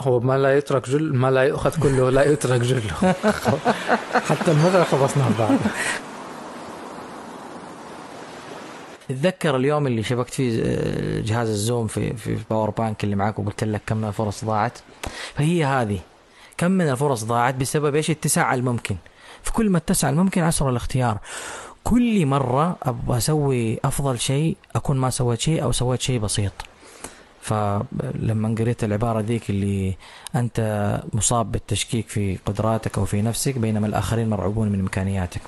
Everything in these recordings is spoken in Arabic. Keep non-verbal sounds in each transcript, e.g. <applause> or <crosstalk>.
هو ما لا يترك جل ما لا يؤخذ كله لا يترك جله. حتى المثل خلصناه بعد. تتذكر اليوم اللي شبكت فيه آه، جهاز الزوم في في power bank اللي معك وقلت لك كم من الفرص ضاعت. فهي هذه. كم من الفرص ضاعت بسبب إيش؟ اتساع الممكن. فكل ما اتسع الممكن عسر الاختيار. كل مرة أبغى أسوي أفضل شيء أكون ما سويت شيء أو سويت شيء بسيط. فلما قريت العبارة ذيك اللي أنت مصاب بالتشكيك في قدراتك أو في نفسك بينما الآخرين مرعوبون من إمكانياتك.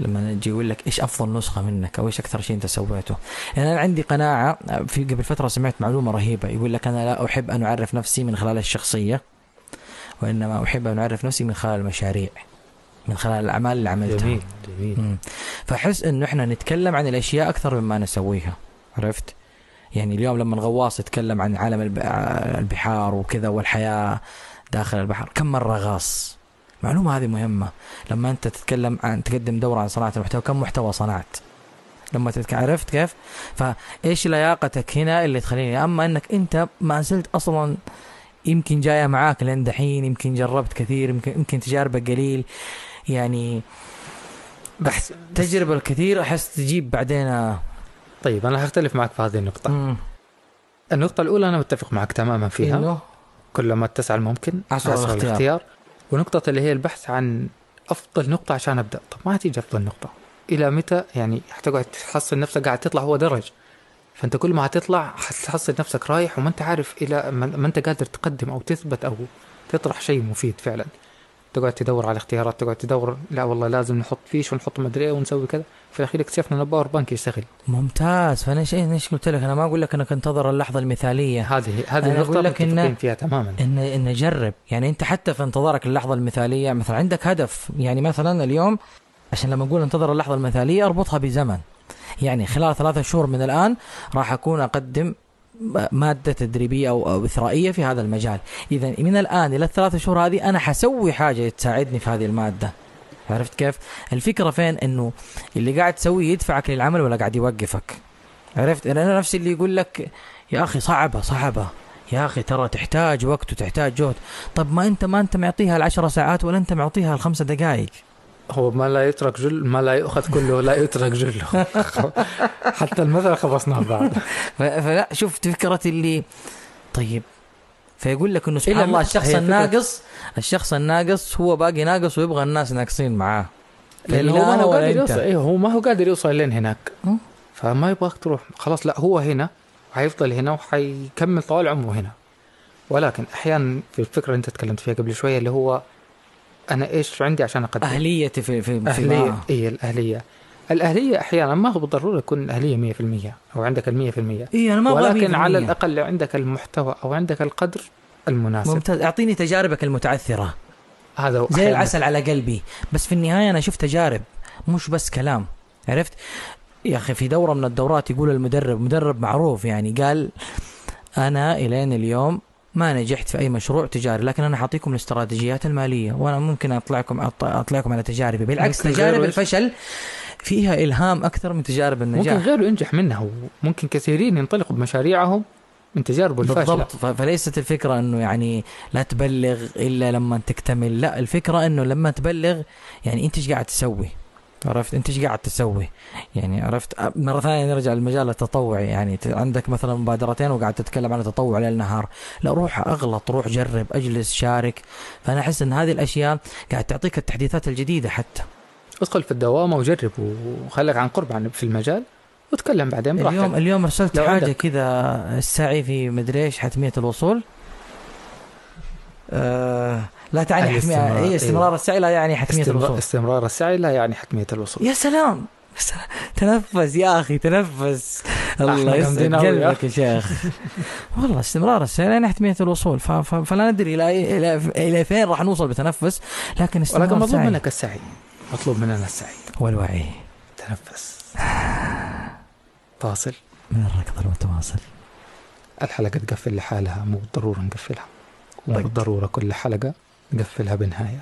لما يجي يقول لك إيش أفضل نسخة منك أو إيش أكثر شيء أنت سويته. يعني أنا عندي قناعة في قبل فترة سمعت معلومة رهيبة يقول لك أنا لا أحب أن أعرف نفسي من خلال الشخصية وإنما أحب أن أعرف نفسي من خلال المشاريع من خلال الأعمال اللي عملتها. جميل جميل. فاحس إنه إحنا نتكلم عن الأشياء أكثر مما نسويها عرفت؟ يعني اليوم لما غواص يتكلم عن عالم الب- البحار وكذا والحياة داخل البحر كم مرة غاص؟ معلومة هذه مهمة. لما أنت تتكلم عن تقدم دورة عن صناعة المحتوى كم محتوى صنعت؟ لما. عرفت كيف؟ فإيش لياقتك هنا اللي تخليني؟ أما أنك أنت ما زلت أصلا يمكن جاية معاك لين دحين يمكن جربت كثير يمكن يمكن تجاربك قليل. يعني بس التجربه الكثير أحس تجيب بعدين طيب أنا هختلف معك في هذه النقطة. مم. النقطة الأولى أنا متفق معك تماما فيها. إنه كلما اتسع الممكن عسر الاختيار. الاختيار. ونقطة اللي هي البحث عن أفضل نقطة عشان أبدأ. طب ما تيجي أفضل نقطة. إلى متى؟ يعني حتقعد تحصل نفسك قاعد تطلع هو درج. فأنت كل ما هتطلع حتحصل نفسك رايح وما أنت عارف إلى ما أنت قادر تقدم أو تثبت أو تطرح شيء مفيد فعلا. تقعد تدور على اختيارات تقعد تدور لا والله لازم نحط فيش ونحط مدري إيه ونسوي كذا. في الأخير اكتشفنا إن ال power bank يشتغل. ممتاز. فأنا شيء إيش قلت لك؟ أنا ما أقول لك أنك انتظر اللحظة المثالية. هذه هذه أنا النقطة أقول لك إن- فيها تماما. ان إن جرب. يعني أنت حتى في انتظارك اللحظة المثالية مثلا عندك هدف. يعني مثلا اليوم عشان لما أقول انتظر اللحظة المثالية أربطها بزمن. يعني خلال ثلاثة شهور من الآن راح أكون أقدم مادة تدريبية أو إثرائية في هذا المجال. اذا من الآن إلى الثلاث شهور هذه أنا حسوي حاجة تساعدني في هذه المادة. عرفت كيف؟ الفكرة فين؟ إنه اللي قاعد تسويه يدفعك للعمل ولا قاعد يوقفك. عرفت؟ أنا نفسي اللي يقول لك يا أخي صعبة صعبة. يا أخي ترى تحتاج وقت وتحتاج جهد. طب ما انت ما أنت معطيها العشر ساعات ولا أنت معطيها الخمسة دقائق هو ما لا يترك جل ما لا يؤخذ كله لا يترك جله. <laughs> حتى المثل خلصناه بعد. فلا شفت فكرة اللي طيب. فيقول لك إنه سبحان الله الشخص الناقص الشخص الناقص هو باقي ناقص ويبغى الناس ناقصين معاه. لأنه لا هو ما هو قادر. يوصل إيه هو ما هو قادر يوصل لين هناك. مم. فما يبغاك تروح. خلاص لا هو هنا وحيفضل هنا وحيكمل طوال عمره هنا. ولكن أحيانا في الفكرة اللي أنت تكلمت فيها قبل شوية اللي هو أنا إيش عندي عشان أقدم؟ اهليتي في في في أهلية. إي الأهلية. الأهلية أحيانا ما هو بالضرورة يكون الأهلية 100% أو عندك ال 100% إي أنا ما أبغى ولكن 100%. على الأقل عندك المحتوى أو عندك القدر المناسب. ممتاز. أعطيني تجاربك المتعثرة. هذا هو زي العسل على قلبي. بس في النهاية أنا شفت تجارب مش بس كلام. عرفت؟ يا أخي في دورة من الدورات يقول المدرب مدرب معروف يعني قال أنا إلين اليوم ما نجحت في أي مشروع تجاري لكن أنا حأعطيكم الاستراتيجيات المالية وأنا ممكن اطلعكم أطلعكم على تجاربي. بالعكس ممكن تجارب الفشل فيها إلهام أكثر من تجارب ممكن النجاح غيره ينجح منها وممكن كثيرين ينطلقوا بمشاريعهم من تجاربه الفاشله بالضبط. فليست الفكرة إنه يعني لا تبلغ إلا لما تكتمل لا الفكرة إنه لما تبلغ يعني أنت إيش قاعد تسوي؟ عرفت؟ انت إيش قاعد تسوي؟ يعني عرفت؟ مرة ثانية نرجع للمجال التطوعي. يعني عندك مثلا مبادرتين وقاعد تتكلم عن التطوع ليل نهار. لا روح أغلط روح جرب أجلس شارك. فأنا أحس إن هذه الأشياء قاعد تعطيك التحديثات الجديدة حتى. ادخل في الدوامة وجرب وخليك عن قرب عن في المجال وتكلم بعدين اليوم براحتك. اليوم ارسلت لو حاجة. كذا السعي في مدري إيش حتمية الوصول. آه لا تعني حتمية هي استمرار السعي لا يعني حتمية استمرار, الوصول. استمرار السعي لا يعني حتمية الوصول. يا سلام. تنفس يا أخي تنفس. الله إحنا يسعد جامدين أوي يا قلبك يا شيخ. <laughs> والله استمرار السعي يعني حتمية الوصول. ف... ف... فلا ندري إلى إلى إلى فين راح نوصل بتنفس لكن استمرار ولكن مطلوب منك السعي. مطلوب مننا السعي. والوعي. تنفس. فاصل. من الركض المتواصل. الحلقة تقفل لحالها مو بالضرورة نقفلها. مو طيب. بالضرورة كل حلقة. نقفلها بنهاية.